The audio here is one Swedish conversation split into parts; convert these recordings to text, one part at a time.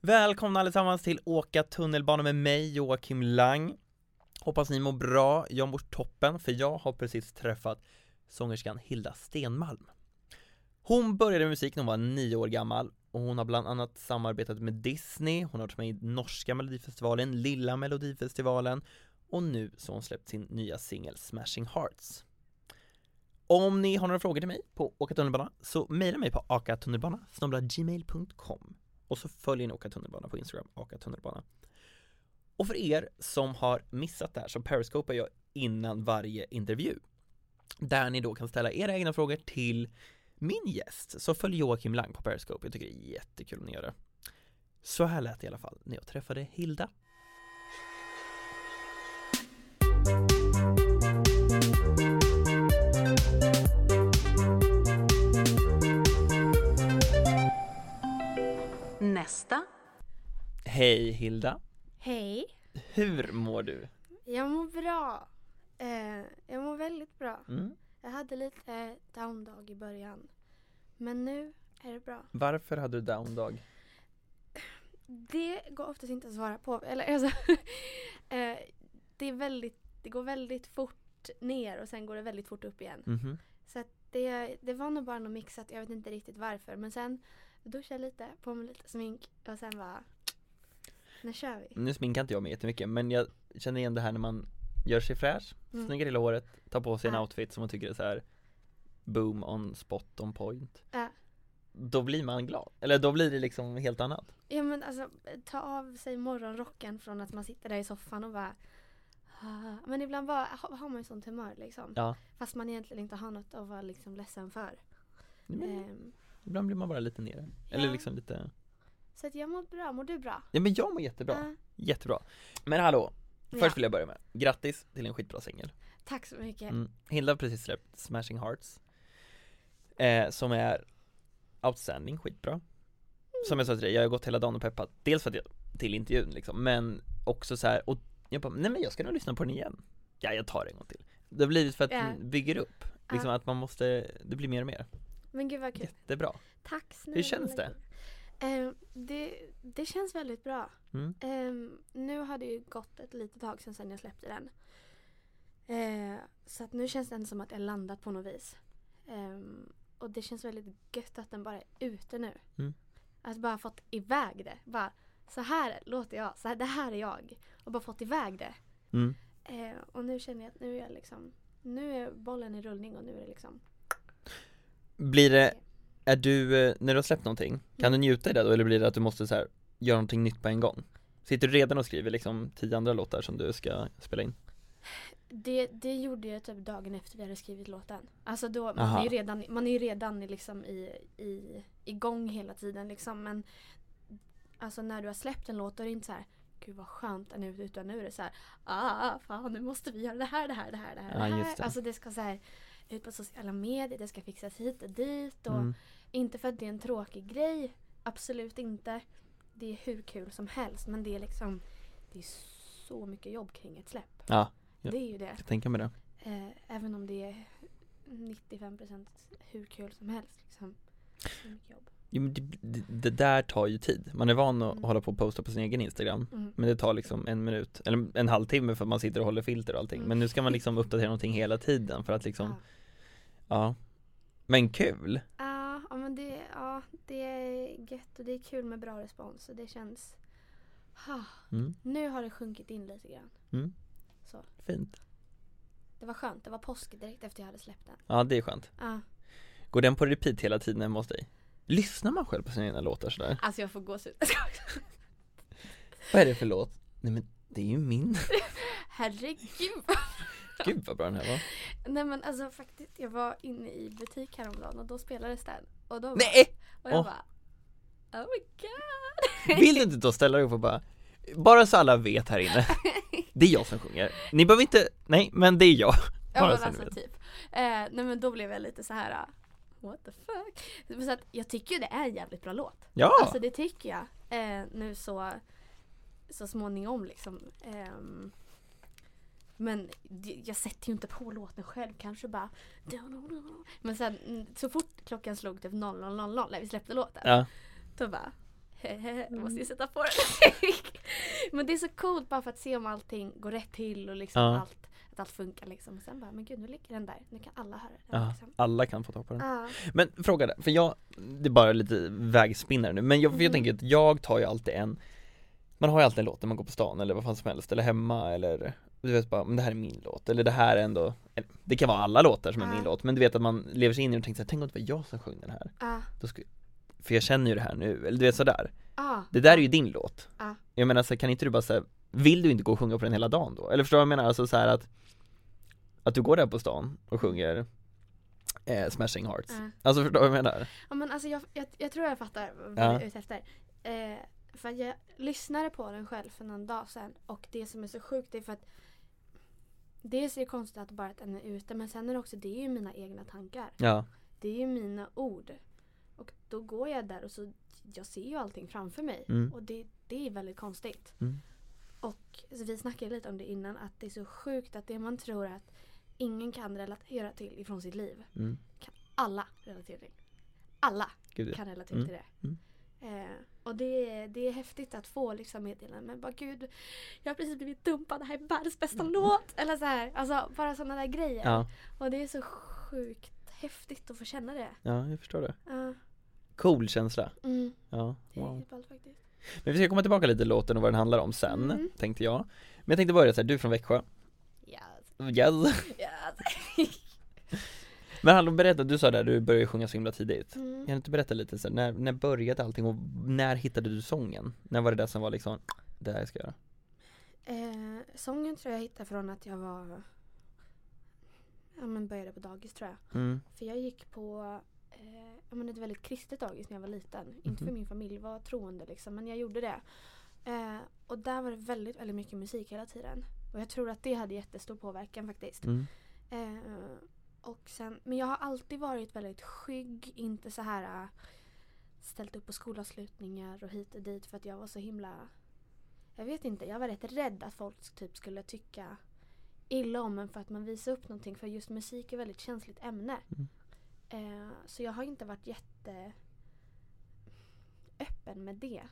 Välkomna allesammans till Åka tunnelbana med mig, Joakim Lang. Hoppas ni mår bra, jag mår toppen för jag har precis träffat sångerskan Hilda Stenmalm. Hon började med musik när hon var nio år gammal och hon har bland annat samarbetat med Disney, hon har varit med i norska melodifestivalen, lilla melodifestivalen och nu så har hon släppt sin nya singel Smashing Hearts. Om ni har några frågor till mig på Åka tunnelbana så mejla mig på akatunnelbana gmail.com och så följer ni Åka tunnelbana på Instagram, Åka tunnelbana. Och för er som har missat det här så periscopar jag innan varje intervju. Där ni då kan ställa era egna frågor till min gäst. Så följ Joakim Lang på periscope, jag tycker det är jättekul om ni gör det. Så här lät det i alla fall när jag träffade Hilda. Hej Hilda! Hej. Hur mår du? Jag mår bra. Eh, jag mår väldigt bra. Mm. Jag hade lite down-dag i början. Men nu är det bra. Varför hade du down-dag? Det går oftast inte att svara på. Eller alltså, eh, det, är väldigt, det går väldigt fort ner och sen går det väldigt fort upp igen. Mhm. Så att det, det var nog bara något mixat. Jag vet inte riktigt varför. Men sen duschade jag lite, på med lite smink och sen bara nu kör vi. Nu sminkar inte jag mig jättemycket men jag känner igen det här när man gör sig fräsch, Mm. snyggar till håret, tar på sig en Ja. outfit som man tycker är så här boom on spot on point Ja. Då blir man glad, eller då blir det liksom helt annat Ja men alltså ta av sig morgonrocken från att man sitter där i soffan och bara ah. Men ibland bara ha- har man ju sånt humör liksom. Ja, Fast man egentligen inte har något att vara liksom ledsen för. men Ehm, ibland blir man bara lite nere, eller liksom lite så att jag mår bra, mår du bra? Ja men jag mår jättebra, Ja. jättebra Men hallå, först Ja. vill jag börja med, grattis till en skitbra singel Tack så mycket. mm. Hilda har precis släppt Smashing Hearts eh, Som är outstanding, skitbra Som jag sa till dig, jag har gått hela dagen och peppat Dels för att jag, till intervjun liksom, men också så här, och jag bara, nej men jag ska nog lyssna på den igen Ja, jag tar det en gång till Det har blivit för att Ja. den bygger upp Liksom Ja. att man måste, det blir mer och mer Men gud vad kul. Jättebra Tack snälla. Hur känns det? Ehm, det? Det känns väldigt bra. Mm. Ehm, nu har det ju gått ett litet tag sedan, sedan jag släppte den. Eh, så att nu känns det ändå som att jag landat på något vis. Ehm, och det känns väldigt gött att den bara är ute nu. Mm. Att bara fått iväg det. Bara, så här låter jag, så här, det här är jag. Och bara fått iväg det. Mm. Eh, och nu känner jag att nu är jag liksom, nu är bollen i rullning och nu är det liksom Blir det, är du, eh, när du har släppt någonting, kan du njuta i det då eller blir det att du måste så här, göra någonting nytt på en gång? Sitter du redan och skriver liksom tio andra låtar som du ska spela in? Det, det gjorde jag typ dagen efter vi hade skrivit låten. Alltså då, man Aha. är ju redan, man är redan liksom i, i, igång hela tiden liksom. Men alltså när du har släppt en låt då är det inte så här Gud vad skönt ute utan nu är det så här Ah fan nu måste vi göra det här, det här, det här, det här, Ja, det. Alltså det ska så här ut på sociala medier, det ska fixas hit och dit och Mm. Inte för att det är en tråkig grej. Absolut inte. Det är hur kul som helst men det är liksom Det är så mycket jobb kring ett släpp. Ja, Ja. Det är ju det. jag tänker mig det Eh, även om det är 95% hur kul som helst. Liksom. Så mycket jobb. Jo, men det, det, det där tar ju tid, man är van att Mm. hålla på och posta på sin egen Instagram Mm. Men det tar liksom en minut, eller en halvtimme för att man sitter och håller filter och allting Mm. Men nu ska man liksom uppdatera någonting hela tiden för att liksom, Ja. ja Men kul! Ja, men det, ja, det är gött och det är kul med bra respons och det känns... Ah, Mm. nu har det sjunkit in lite grann. Mm. Så. Fint. Det var skönt, det var påsk direkt efter jag hade släppt den. Ja, det är skönt. Ja. Går den på repeat hela tiden hemma hos dig? Lyssnar man själv på sina egna låtar sådär? Alltså jag får gåshud. Vad är det för låt? Nej men det är ju min. Herregud. Gud vad bra den här var. Nej men alltså faktiskt, jag var inne i butik häromdagen och då spelades den. Och då Nej! och jag Åh. bara Oh my god. Vill du inte då ställa dig upp och bara Bara så alla vet här inne Det är jag som sjunger Ni behöver inte, nej men det är jag Ja Bara men alltså typ. Eh, nej men då blev jag lite så här. ah, What the fuck. Så att jag tycker ju det är en jävligt bra låt. Ja! Alltså det tycker jag. Eh, nu så, så småningom liksom. Ehm, men jag sätter ju inte på låten själv. Kanske bara. Men sen mm, så fort klockan slog typ 00.00 när vi släppte låten. ja. Då bara. Hehehe, då måste jag sätta på den. men det är så coolt bara för att se om allting går rätt till och liksom Ja. allt, att allt funkar liksom. Och sen bara, men gud nu ligger den där. Nu kan alla höra den. ja, Liksom. alla kan få tag på den Ja. Men fråga det, för jag, det är bara lite vägspinnare nu, men jag, för jag tänker att jag tar ju alltid en Man har ju alltid en låt när man går på stan eller vad fan som helst, eller hemma eller Du vet bara, men det här är min låt, eller det här är ändå eller, Det kan vara alla låtar som är min låt, men du vet att man lever sig in i det och tänker såhär, tänk om det var jag som sjöng den här. Då skulle, För jag känner ju det här nu, eller du vet sådär Ja. Det där är ju din låt Ja. Jag menar så kan inte du bara säga Vill du inte gå och sjunga på den hela dagen då? Eller förstår du vad jag menar? Alltså så här att Att du går där på stan och sjunger eh, Smashing Hearts. Alltså förstår du vad jag menar? Ja men alltså jag, jag, jag tror jag fattar vad du är ute efter. Eh, för jag lyssnade på den själv för någon dag sedan och det som är så sjukt är för att Dels är det konstigt att bara att den är ute men sen är det också, det är ju mina egna tankar. Ja, Det är ju mina ord. Och då går jag där och så jag ser ju allting framför mig. Mm. Och det, det är väldigt konstigt. Mm. Och så vi snackade lite om det innan att det är så sjukt att det man tror att ingen kan relatera till ifrån sitt liv mm. kan alla relatera till. Alla Gud kan relatera Mm, till det. mm. Eh, och det är, det är häftigt att få liksom meddelanden. Men bara gud, jag har precis blivit dumpad, det här är världens bästa låt. Eller så här, alltså bara sådana där grejer. Ja, Och det är så sjukt häftigt att få känna det. ja jag förstår det Ja, Cool känsla mm, Ja, det är wow ballt faktiskt. Men vi ska komma tillbaka lite till låten och vad den handlar om sen, Mm. tänkte jag Men jag tänkte börja så här, du är från Växjö Yes, Yes yes. Men hallå berätta, du sa där, du började sjunga så himla tidigt Mm. Kan du inte berätta lite så när, när började allting och när hittade du sången? När var det där som var liksom, det här ska jag göra? Eh, sången tror jag hittade från att jag var Ja men började på dagis tror jag. Mm, För jag gick på eh, ja, men ett väldigt kristet dagis när jag var liten. Inte för Mhm. min familj var troende liksom, men jag gjorde det. Eh, och där var det väldigt, väldigt mycket musik hela tiden. Och jag tror att det hade jättestor påverkan faktiskt. mm, Eh, och sen, men jag har alltid varit väldigt skygg, inte så här äh, ställt upp på skolavslutningar och hit och dit för att jag var så himla jag vet inte, jag var rätt rädd att folk typ skulle tycka illa om en för att man visar upp någonting för just musik är ett väldigt känsligt ämne. Mm. Eh, så jag har inte varit jätte öppen med det.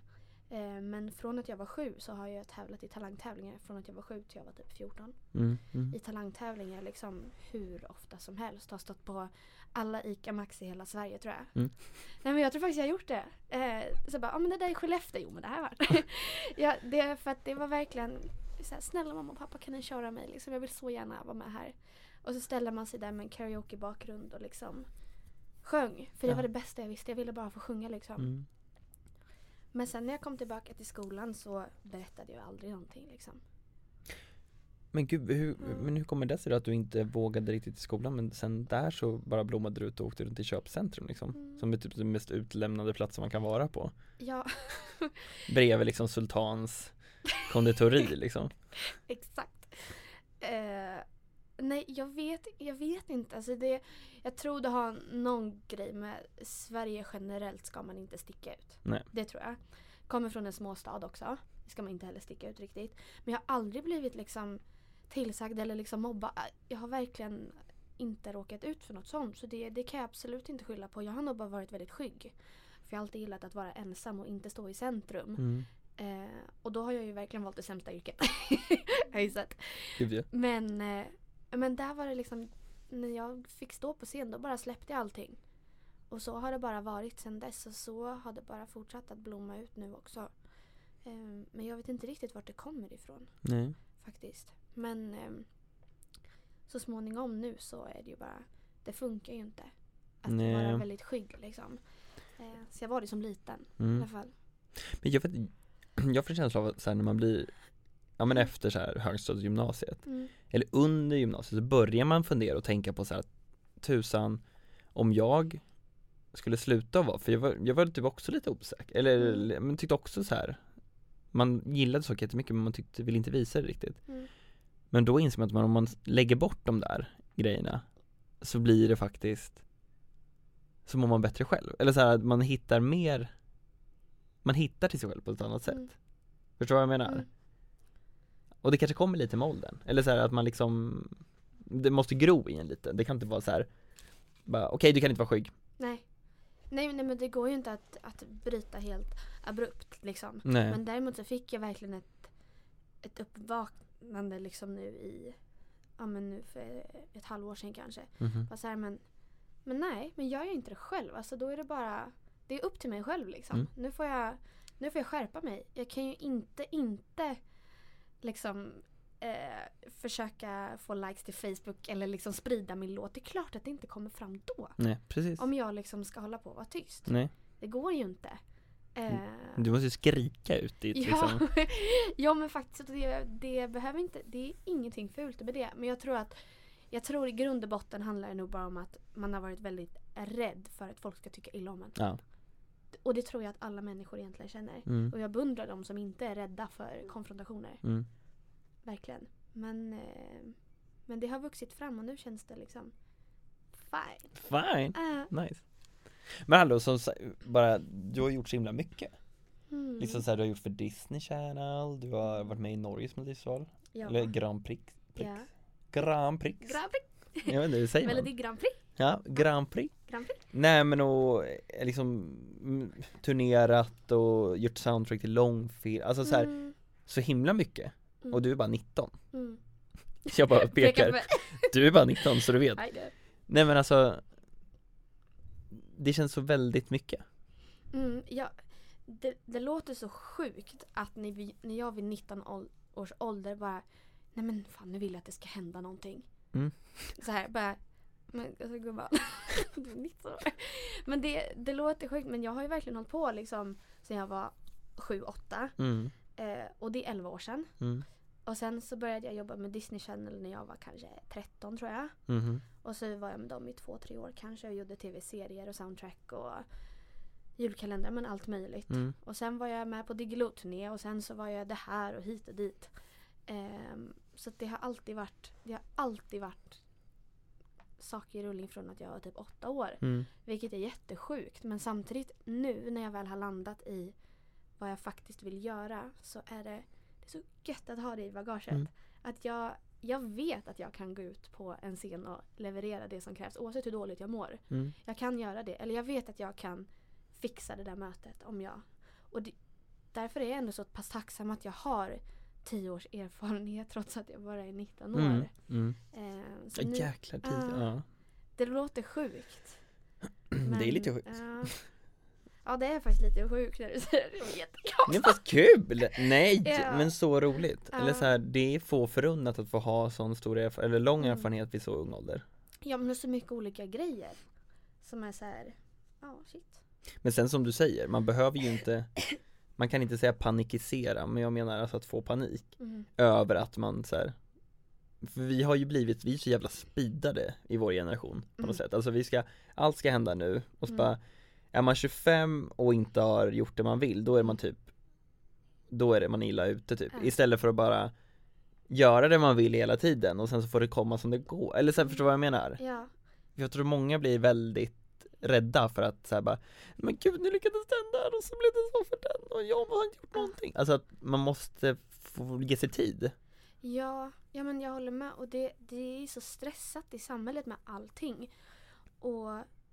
Eh, men från att jag var sju så har jag tävlat i talangtävlingar från att jag var sju till jag var typ 14 mm, mm. i talangtävlingar liksom hur ofta som helst. Har stått på alla ICA Maxi i hela Sverige tror jag. Mm. Nej men jag tror faktiskt jag har gjort det. Eh, så bara, ja men det där är Skellefteå. Jo men det här var det. ja, det. För att det var verkligen så här, snälla mamma och pappa kan ni köra mig? Liksom, jag vill så gärna vara med här. Och så ställer man sig där med en karaoke-bakgrund och liksom sjöng. För det Ja. var det bästa jag visste. Jag ville bara få sjunga liksom. Men sen när jag kom tillbaka till skolan så berättade jag aldrig någonting liksom. Men gud, hur, Mm. men hur kommer det sig då att du inte vågade riktigt i skolan men sen där så bara blommade du ut och åkte runt i köpcentrum liksom? Mm. Som är typ den mest utlämnade platsen man kan vara på Ja, Bredvid liksom Sultans konditori liksom Exakt. Eh, nej, jag vet, jag vet inte. Alltså det, jag tror det har någon grej med Sverige generellt ska man inte sticka ut. Nej. Det tror jag. Kommer från en småstad också. Det ska man inte heller sticka ut riktigt. Men jag har aldrig blivit liksom tillsagd eller liksom mobbad. Jag har verkligen inte råkat ut för något sånt. Så det, det kan jag absolut inte skylla på. Jag har nog bara varit väldigt skygg. För jag har alltid gillat att vara ensam och inte stå i centrum. mm. Eh, och då har jag ju verkligen valt det sämsta yrket. jag har ju sett. Men, eh, men där var det liksom, när jag fick stå på scen då bara släppte jag allting. och så har det bara varit sedan dess och så har det bara fortsatt att blomma ut nu också. Ehm, men jag vet inte riktigt vart det kommer ifrån Nej. faktiskt. Men ehm, så småningom nu så är det ju bara, det funkar ju inte. Att Nej. vara väldigt skygg liksom. Eh, så jag var det som liten i Mm. alla fall. Men jag vet jag får en känsla av att så här, när man blir Ja men efter så här högstadiet gymnasiet Mm. Eller under gymnasiet så börjar man fundera och tänka på så här Tusan Om jag Skulle sluta vara, för jag var, jag var typ också lite osäker Eller Mm. men tyckte också så här Man gillade saker jättemycket men man tyckte, ville inte visa det riktigt Mm. Men då inser man att man, om man lägger bort de där grejerna Så blir det faktiskt Så mår man bättre själv, eller så här att man hittar mer Man hittar till sig själv på ett annat sätt Mm. Förstår du vad jag menar? Mm. Och det kanske kommer lite med åldern, eller så här att man liksom Det måste gro i en lite, det kan inte vara så här bara, Okej du kan inte vara skygg Nej. Nej, nej men det går ju inte att, att bryta helt abrupt liksom. Nej Men däremot så fick jag verkligen ett, ett uppvaknande liksom nu i, ja men nu för ett halvår sedan kanske. Mhm. Bara så här, men, men nej, men gör jag inte det själv, alltså då är det bara, det är upp till mig själv liksom. Mm. Nu, får jag, nu får jag skärpa mig. Jag kan ju inte, inte liksom eh, försöka få likes till Facebook eller liksom sprida min låt. Det är klart att det inte kommer fram då. Nej precis Om jag liksom ska hålla på och vara tyst. Nej, Det går ju inte. Eh, du måste ju skrika ut dit Ja, liksom ja men faktiskt det, det behöver inte, det är ingenting fult med det. Men jag tror att jag tror i grund och botten handlar det nog bara om att man har varit väldigt rädd för att folk ska tycka illa om en. Ja, Och det tror jag att alla människor egentligen känner. mm. Och jag beundrar de som inte är rädda för konfrontationer. Mm. Verkligen. Men, eh, men det har vuxit fram och nu känns det liksom fine. Fine, Äh, nice Men hallå, som bara, du har gjort så himla mycket mm. Liksom såhär, du har gjort för Disney Channel, du har varit med i Norges melodifestival ja. Eller Grand Prix, Prix. ja. Grand Prix Grand Prix. Jag vet inte, hur säger Melodi? Grand Prix. Ja, Grand Prix Grand Prix. Nej men och eh, liksom mm, turnerat och gjort soundtrack till långfilm, alltså så här, Mm, så himla mycket Mm. Och du är bara 19 mm. Jag bara pekar, du är bara 19 så du vet. Nej men alltså Det känns så väldigt mycket Mm, ja, det, det låter så sjukt att när, vi, när jag vid 19 ål- års ålder bara Nej men fan nu vill jag att det ska hända någonting. Mm. Så här bara Men alltså gumman, du är 19 år. Men det, det låter sjukt men jag har ju verkligen hållit på liksom sen jag var 7-8 mm. eh, och det är 11 år sedan. Mm. Och sen så började jag jobba med Disney Channel när jag var kanske 13 tror jag. Mhm. Och så var jag med dem i två, tre år kanske och gjorde tv-serier och soundtrack och julkalendrar men allt möjligt. Mm. Och sen var jag med på Diggiloo-turné och sen så var jag det här och hit och dit. Ehm, så det har alltid varit, det har alltid varit saker i rullning från att jag var typ åtta år. Mm. Vilket är jättesjukt men samtidigt nu när jag väl har landat i vad jag faktiskt vill göra så är det, gött att ha det i bagaget. Mm. Att jag, jag vet att jag kan gå ut på en scen och leverera det som krävs oavsett hur dåligt jag mår. Mm. Jag kan göra det. Eller jag vet att jag kan fixa det där mötet om jag... Och det, därför är jag ändå så pass tacksam att jag har tio års erfarenhet trots att jag bara är 19 år. Mm. Mm. Eh, så nu, jäklar tid, Ja. ja. det låter sjukt. Det är lite sjukt Ja, ja, det är faktiskt lite sjukt när du säger det. Det är fast kul! Nej! Ja. Men så roligt! Ja. Eller så här, det är få förunnat att få ha sån stor erfarenhet, eller lång Mm. erfarenhet vid så ung ålder Ja men så mycket olika grejer. Som är så här. ja shit. Men sen som du säger, man behöver ju inte Man kan inte säga panikisera, men jag menar alltså att få panik Mm. över att man så här, vi har ju blivit, vi är så jävla speedade i vår generation på Mm. något sätt Alltså vi ska, allt ska hända nu och så Mm. bara Är man 25 och inte har gjort det man vill, då är man typ Då är det man illa ute typ, istället för att bara Göra det man vill hela tiden och sen så får det komma som det går, eller så här, förstår vad jag menar? Ja. Jag tror många blir väldigt rädda för att säga bara Men gud nu lyckades den där och så blev det så för den och jag har inte gjort någonting Alltså att man måste få ge sig tid Ja, ja men jag håller med. Och det, det är så stressat i samhället med allting. Och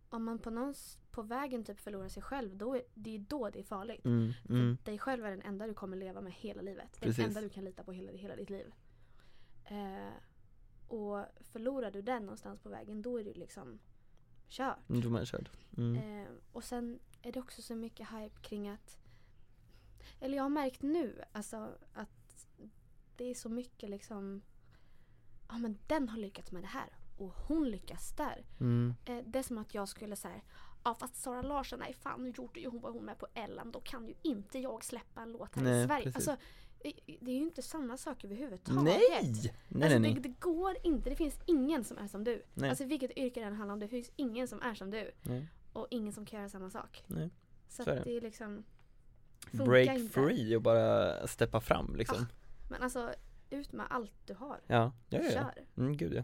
om man på, någons, på vägen typ förlorar sig själv, då är, det är då det är farligt. mm, mm, dig själv är den enda du kommer leva med hela livet. Den Precis. enda du kan lita på hela, hela ditt liv. Eh, och förlorar du den någonstans på vägen, då är du liksom kört. Mm, Då är man körd. Mm. Eh, och sen är det också så mycket hype kring att eller jag har märkt nu alltså att det är så mycket liksom ja men den har lyckats med det här och hon lyckas där. Mm. Eh, det är som att jag skulle säga ja fast Sara Larsson, nej fan nu gjorde ju hon var hon med på Ellen då kan ju inte jag släppa en låt här Nej, i Sverige. precis. Alltså det är ju inte samma sak överhuvudtaget. Nej! Nej, Alltså, nej, Det, nej. det går inte, det finns ingen som är som du. Nej. Alltså vilket yrke det än handlar om, det finns ingen som är som du. nej. Och ingen som kan göra samma sak. Nej, Så så är det. det är liksom Break inte. free och bara steppa fram liksom. Men alltså ut med allt du har. Ja, ja, ja. ja. Kör. Mm, gud ja.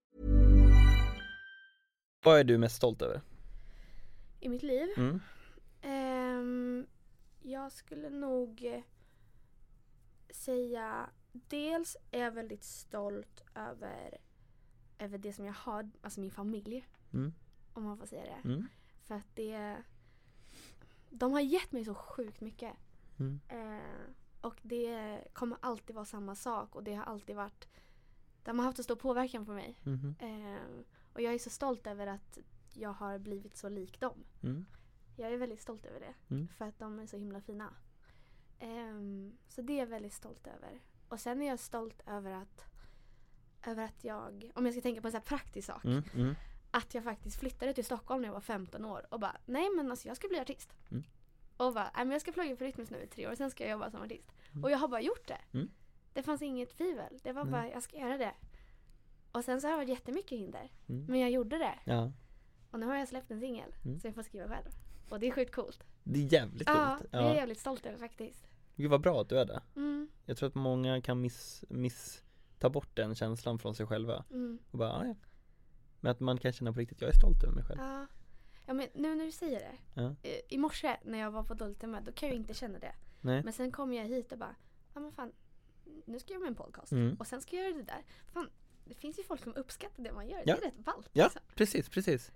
Vad är du mest stolt över? I mitt liv? Mm. Ehm, jag skulle nog eh, säga dels är jag väldigt stolt över, över det som jag har, alltså min familj. Mm. Om man får säga det. Mm. För att det De har gett mig så sjukt mycket. Mm. Eh, och det kommer alltid vara samma sak och det har alltid varit De har haft en stor påverkan på mig. Eh, och jag är så stolt över att jag har blivit så lik dem. Mm. Jag är väldigt stolt över det. Mm. För att de är så himla fina. Ehm, så det är jag väldigt stolt över. Och sen är jag stolt över att över att jag, om jag ska tänka på en sån här praktisk sak. Mm. Mm. Att jag faktiskt flyttade till Stockholm när jag var 15 år och bara nej men alltså jag ska bli artist. Mm. Och bara, nej men jag ska plugga på Rytmus nu i tre år sen ska jag jobba som artist. Och jag har bara gjort det. Mm. Det fanns inget tvivel. Det var bara, jag ska göra det. Och sen så har det varit jättemycket hinder. Mm. Men jag gjorde det. Ja, Och nu har jag släppt en singel. Mm. Så jag får skriva själv. Och det är sjukt coolt. det är jävligt Ja, coolt. det är jag Ja. jävligt stolt över faktiskt. Gud vad bra att du är det. Mm, Jag tror att många kan miss, miss ta bort den känslan från sig själva mm, och bara, "Ah, ja. Men att man kan känna på riktigt, jag är stolt över mig själv. ja. ja men nu när du säger det. Ja. eh, I morse när jag var på dåligt humör då kan jag inte känna det. Nej. Men sen kom jag hit och bara, ja men fan. Nu ska jag göra en podcast. Mm. Och sen ska jag göra det där. Fan, det finns ju folk som uppskattar det man gör. Ja. Det är rätt ballt. Ja, liksom. precis, precis.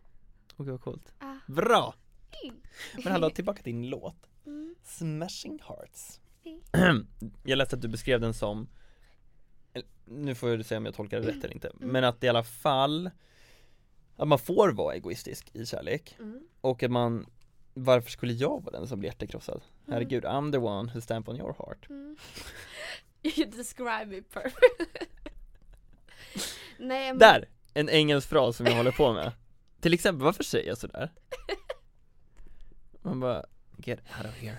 Och vad coolt. Ah. Bra! Mm. Men hallå, tillbaka till din låt. Mm. Smashing Hearts. Mm. Jag läste att du beskrev den som, nu får du säga om jag tolkar det rätt eller inte, Mm. men att i alla fall att man får vara egoistisk i kärlek Mm. och att man varför skulle jag vara den som blir hjärtekrossad? Mm. Herregud, I'm the one who stamp on your heart. You describe me perfect. Nej men. Där! En engelsk fras som jag håller på med Till exempel, varför säger jag sådär? Man bara, get out of here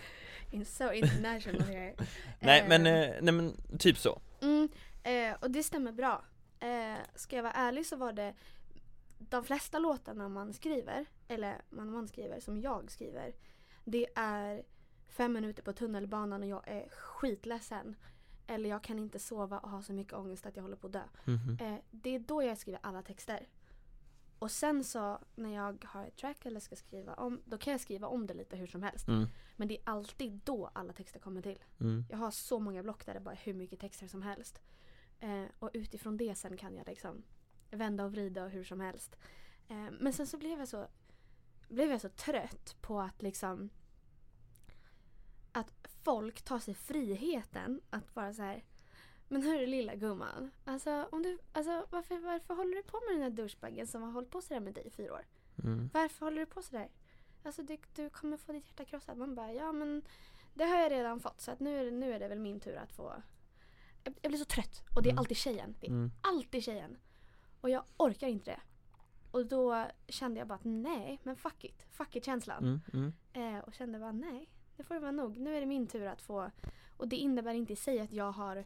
In so international here. Nej men, Eh, eh, nej men typ så Mm, eh, och det stämmer bra. Eh, ska jag vara ärlig så var det de flesta låtarna man skriver, eller man, man skriver, som jag skriver, det är fem minuter på tunnelbanan och jag är skitledsen. Eller jag kan inte sova och har så mycket ångest att jag håller på att dö. Mhm. Eh, det är då jag skriver alla texter. Och sen så när jag har ett track eller ska skriva om, då kan jag skriva om det lite hur som helst. Mm. Men det är alltid då alla texter kommer till. Mm. Jag har så många block där det bara är hur mycket texter som helst. Eh, och utifrån det sen kan jag liksom vända och vrida och hur som helst. Eh, men sen så blev jag så blev jag så trött på att liksom folk tar sig friheten att bara så här men hörru lilla gumman, alltså, om du, alltså varför, varför håller du på med den här douchebaggen som har hållit på sådär med dig i fyra år? Mm. Varför håller du på sådär? Alltså du, du kommer få ditt hjärta krossat. Man bara, ja men det har jag redan fått så att nu är det, nu är det väl min tur att få Jag, jag blir så trött och det är Mm. alltid tjejen. Det är Mm. alltid tjejen. Och jag orkar inte det. Och då kände jag bara att nej, men fuck it. Fuck it-känslan. Mm. Mm. Eh, och kände bara nej, det får det vara nog. Nu är det min tur att få och det innebär inte i sig att jag har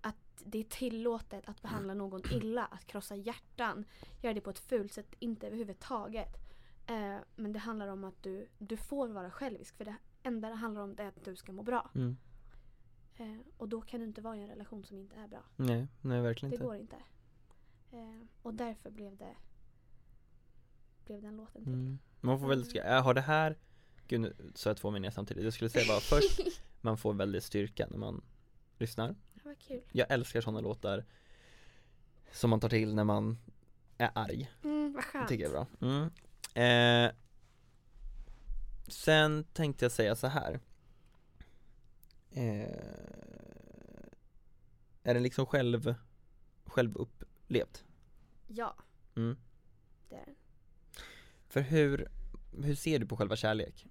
att det är tillåtet att behandla någon illa, att krossa hjärtan, göra det på ett fult sätt, inte överhuvudtaget. Eh, men det handlar om att du, du får vara självisk för det enda det handlar om det är att du ska må bra. Mm. Eh, och då kan du inte vara i en relation som inte är bra. Nej, nej verkligen Det inte. går inte. Eh, och därför blev det blev den låten till. Mm. Man får väldigt, äh, har det här Gud nu sa jag två meningar samtidigt, jag skulle säga bara först Man får väldigt styrka när man lyssnar Det var kul. Jag älskar sådana låtar Som man tar till när man är arg Mm, vad Det skönt. tycker jag är bra mm. eh, Sen tänkte jag säga så här eh, Är den liksom själv Självupplevd? Ja, Mm. det är den. För hur, hur ser du på själva kärlek?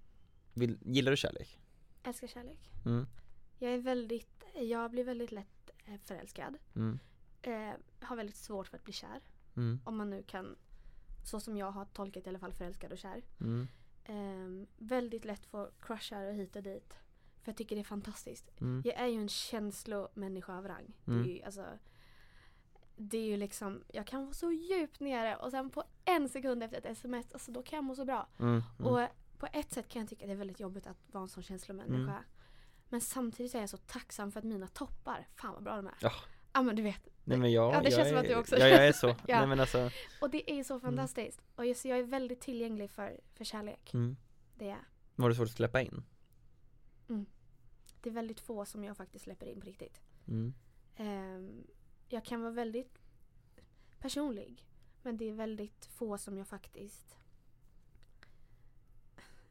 Vill, gillar du kärlek? Älskar kärlek. Mm. Jag är väldigt, jag blir väldigt lätt eh, förälskad. Mm. Eh, har väldigt svårt för att bli kär. Mm. Om man nu kan, så som jag har tolkat i alla fall förälskad och kär. Mm. Eh, väldigt lätt för crushar och hit och dit. För jag tycker det är fantastiskt. Mm. Jag är ju en känslomänniska av rang. Det Mm. är ju alltså det är ju liksom, jag kan vara så djupt nere och sen på en sekund efter ett sms, alltså då kan jag må så bra. Mm. Mm. Och på ett sätt kan jag tycka det är väldigt jobbigt att vara en sån känslomänniska. Mm. Men samtidigt är jag så tacksam för att mina toppar, fan vad bra de är. Ja. Ja men du vet. Nej men jag, Ja, det jag känns är, som att du också Ja jag är så, Ja. nej men alltså Och det är så fantastiskt. Och jag, så jag är väldigt tillgänglig för, för kärlek. mm. Det är Var det svårt att släppa in? Det är väldigt få som jag faktiskt släpper in på riktigt. Mm. Ehm, jag kan vara väldigt personlig. Men det är väldigt få som jag faktiskt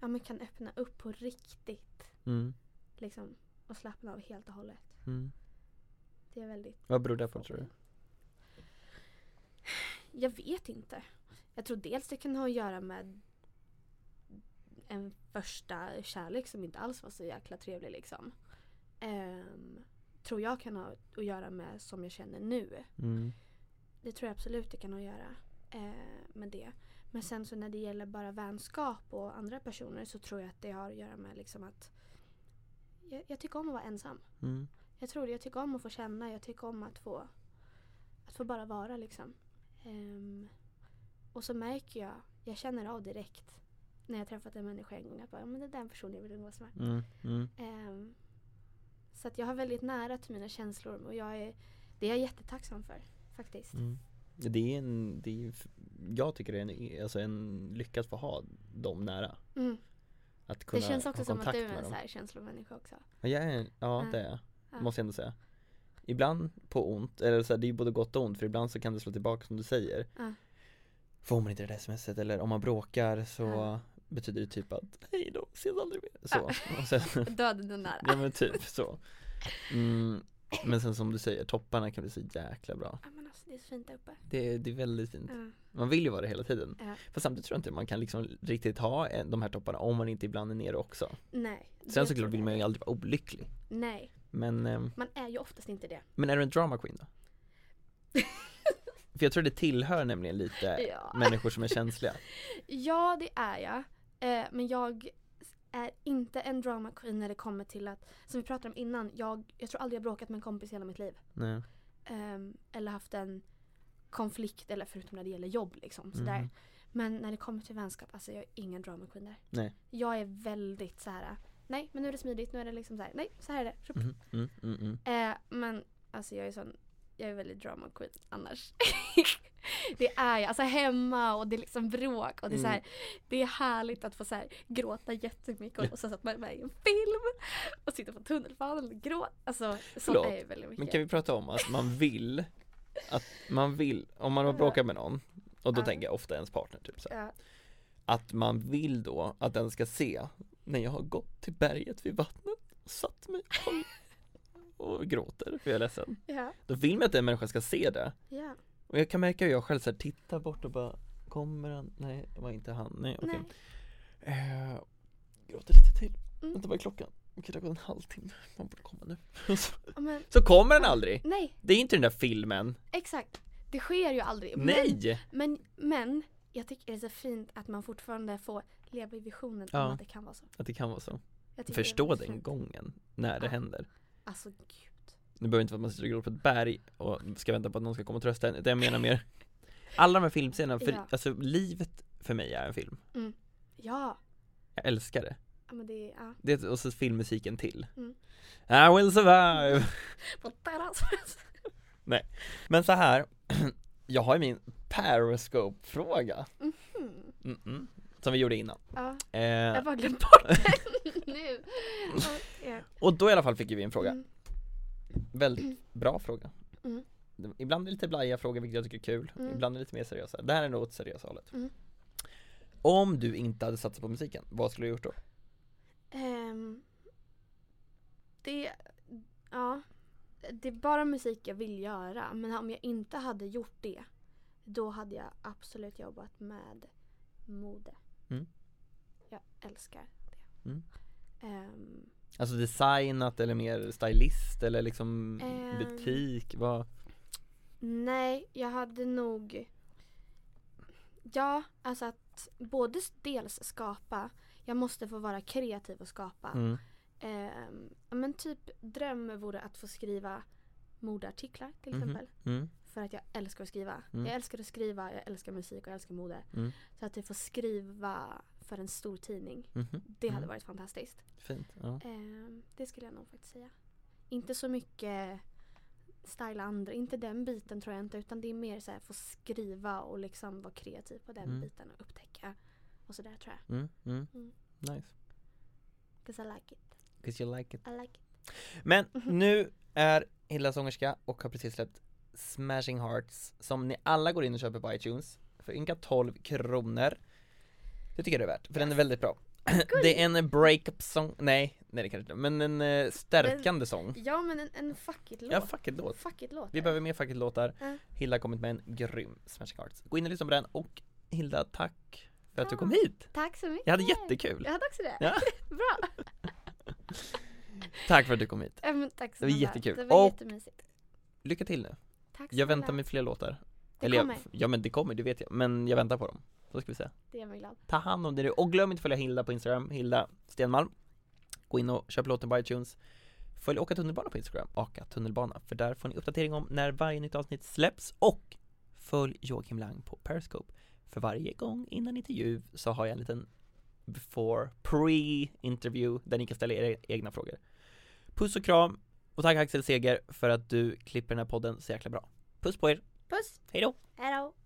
ja, men kan öppna upp på riktigt. Mm. Liksom, och slappna av helt och hållet. Mm. Det är väldigt Vad beror det på tror du? Jag vet inte. Jag tror dels det kan ha att göra med en första kärlek som inte alls var så jäkla trevlig liksom. Ehm, tror jag kan ha att göra med som jag känner nu. Mm. Det tror jag absolut det kan ha att göra eh, med det. Men sen så när det gäller bara vänskap och andra personer så tror jag att det har att göra med liksom att jag, jag tycker om att vara ensam. Mm. Jag tror det. Jag tycker om att få känna. Jag tycker om att få, att få bara vara liksom. Ehm, och så märker jag, jag känner av direkt när jag träffat en människa en gång att bara, ja, men det är den personen jag vill umgås med. Mm. Mm. Ehm, så att jag har väldigt nära till mina känslor och jag är, det är jag jättetacksam för faktiskt. Mm. Det är en, det är, jag tycker det är en, alltså en lycka att få ha dem nära Mm. Att Det kunna känns också ha som att du är en så här känslomänniska också. Ja, jag är, ja Ja. det är jag, Ja. måste jag ändå säga Ibland på ont, eller så här, det är ju både gott och ont för ibland så kan det slå tillbaka som du säger. Får man inte det där smset eller om man bråkar så betyder det typ att hej då, ses aldrig mer Så, sen, Döden är nära. ja men typ så mm, Men sen som du säger, topparna kan bli så jäkla bra det är så fint där uppe. Det, det är väldigt fint Ja. Man vill ju vara det hela tiden Ja. Fast samtidigt tror jag inte man kan liksom riktigt ha de här topparna om man inte ibland är nere också Nej. Sen såklart vill man ju aldrig vara olycklig Nej, Men, ehm, man är ju oftast inte det. men är du en drama queen då? För jag tror det tillhör nämligen lite Ja. människor som är känsliga Ja, det är jag. Eh, men jag är inte en drama queen när det kommer till att, som vi pratade om innan, jag, jag tror aldrig jag bråkat med en kompis i hela mitt liv. Nej. Ehm, eller haft en konflikt, eller förutom när det gäller jobb liksom. Sådär. Mhm. Men när det kommer till vänskap, alltså jag är ingen drama queen där. Nej. Jag är väldigt så här. nej men nu är det smidigt, nu är det liksom så här. nej så här är det. Mm, mm. Eh, men alltså jag är sån, jag är väldigt drama queen annars. det är jag. Alltså hemma och det är liksom bråk och det är så här, Mm. Det är härligt att få så här, gråta jättemycket och, och så att man är med i en film och sitter på tunnelbanan och gråter. Alltså sånt är ju väldigt mycket. Men kan vi prata om att man vill att man vill, om man har bråkat med någon och då Ja. tänker jag ofta ens partner typ så Ja. att man vill då att den ska se när jag har gått till berget vid vattnet och satt mig och, och gråter för jag är ledsen. Ja, Då vill man att den människan ska se det. ja. Och jag kan märka hur jag själv så här, tittar bort och bara Kommer han? Nej, det var inte han. Nej, okej. Eh, gråter lite till. Mm. Vänta, vad är klockan? Okej, det har gått en halvtimme. Man borde komma nu. Men, så kommer den aldrig. nej, Det är inte den där filmen. exakt. Det sker ju aldrig. Nej! Men, men, men jag tycker det är så fint att man fortfarande får leva i visionen Ja. om att det kan vara så. Att det kan vara så. Förstå den gången när det Ja. händer. Alltså gud. Det behöver inte vara att man sitter och gråter på ett berg och ska vänta på att någon ska komma och trösta en. utan Jag menar mer alla de här filmscenerna, för Ja. alltså livet för mig är en film. Ja. Jag älskar det. ja men det är, ja. det och så filmmusiken till. Mm. I will survive! På terrass. Men så här, jag har ju min Periscope-fråga. Mhm. Mm-mm. Som vi gjorde innan. Ja, Eh, jag har bara glömt bort den nu. Ja. och då i alla fall fick vi en fråga. Väldigt bra fråga. Mm. Ibland är det lite blaja frågor vilket jag tycker är kul. Mm. Ibland är det lite mer seriösa. Det här är nog åt seriösa hållet. Mm. Om du inte hade satsat på musiken, vad skulle du gjort då? Ehm, det, ja, det är bara musik jag vill göra. Men om jag inte hade gjort det, då hade jag absolut jobbat med mode. Mm. Jag älskar det. Mm. Alltså designat eller mer stylist eller liksom Ehm. butik? Vad? nej, jag hade nog... Ja, alltså att både dels skapa, jag måste få vara kreativ och skapa. Mm. Ja, men typ dröm vore att få skriva modeartiklar till Mhm. exempel. Mm. För att jag älskar att skriva. Mm. Jag älskar att skriva, jag älskar musik och jag älskar mode. Mm. Så att jag får skriva för en stor tidning. Mhm. Det hade Mm. varit fantastiskt. Fint. Ja. Ehm, det skulle jag nog faktiskt säga. Inte så mycket styla andra, inte den biten tror jag inte. Utan det är mer så här få skriva och liksom vara kreativ på den Mm. biten och upptäcka. Och sådär tror jag. Mm. Mm. Mm. Nice. 'Cause I like it. 'Cause you like it. I like it. Men Mhm. nu är Hilda sångerska och har precis släppt Smashing Hearts som ni alla går in och köper på iTunes för ynka 12 kronor. Det tycker jag det är värt, för den är väldigt bra. Det är en breakup sång, nej, nej det kanske inte men en eh, stärkande sång. Ja men en, en fuck it-låt. Ja, fuck it-låt. Fuck it-låt. Vi behöver mer fuck it-låtar. Ja. Hilda har kommit med en grym Smashing Hearts. Gå in och lyssna på den och Hilda, tack för att du kom hit. Tack så mycket. Jag hade jättekul. Jag hade också det. Ja. Bra. Tack för att du kom hit. Men tack Det var jättekul. Det var Och- jättemysigt. Lycka till nu. Tack Jag väntar med fler låtar. Det Eller kommer. Jag, ja men det kommer, det vet jag. Men jag väntar på dem. Så ska vi se. Det gör mig glad. Ta hand om det nu. Och glöm inte att följa Hilda på Instagram, Hilda Stenmalm. Gå in och köp låten på iTunes. Följ Åka tunnelbana på Instagram, Åka tunnelbana. För där får ni uppdatering om när varje nytt avsnitt släpps. Och följ Joakim Lang på Periscope. För varje gång innan intervju så har jag en liten before, pre-interview där ni kan ställa era egna frågor. Puss och kram och tack Axel Seger för att du klipper den här podden så jäkla bra. Puss på er, Puss. hej då! Hejdå.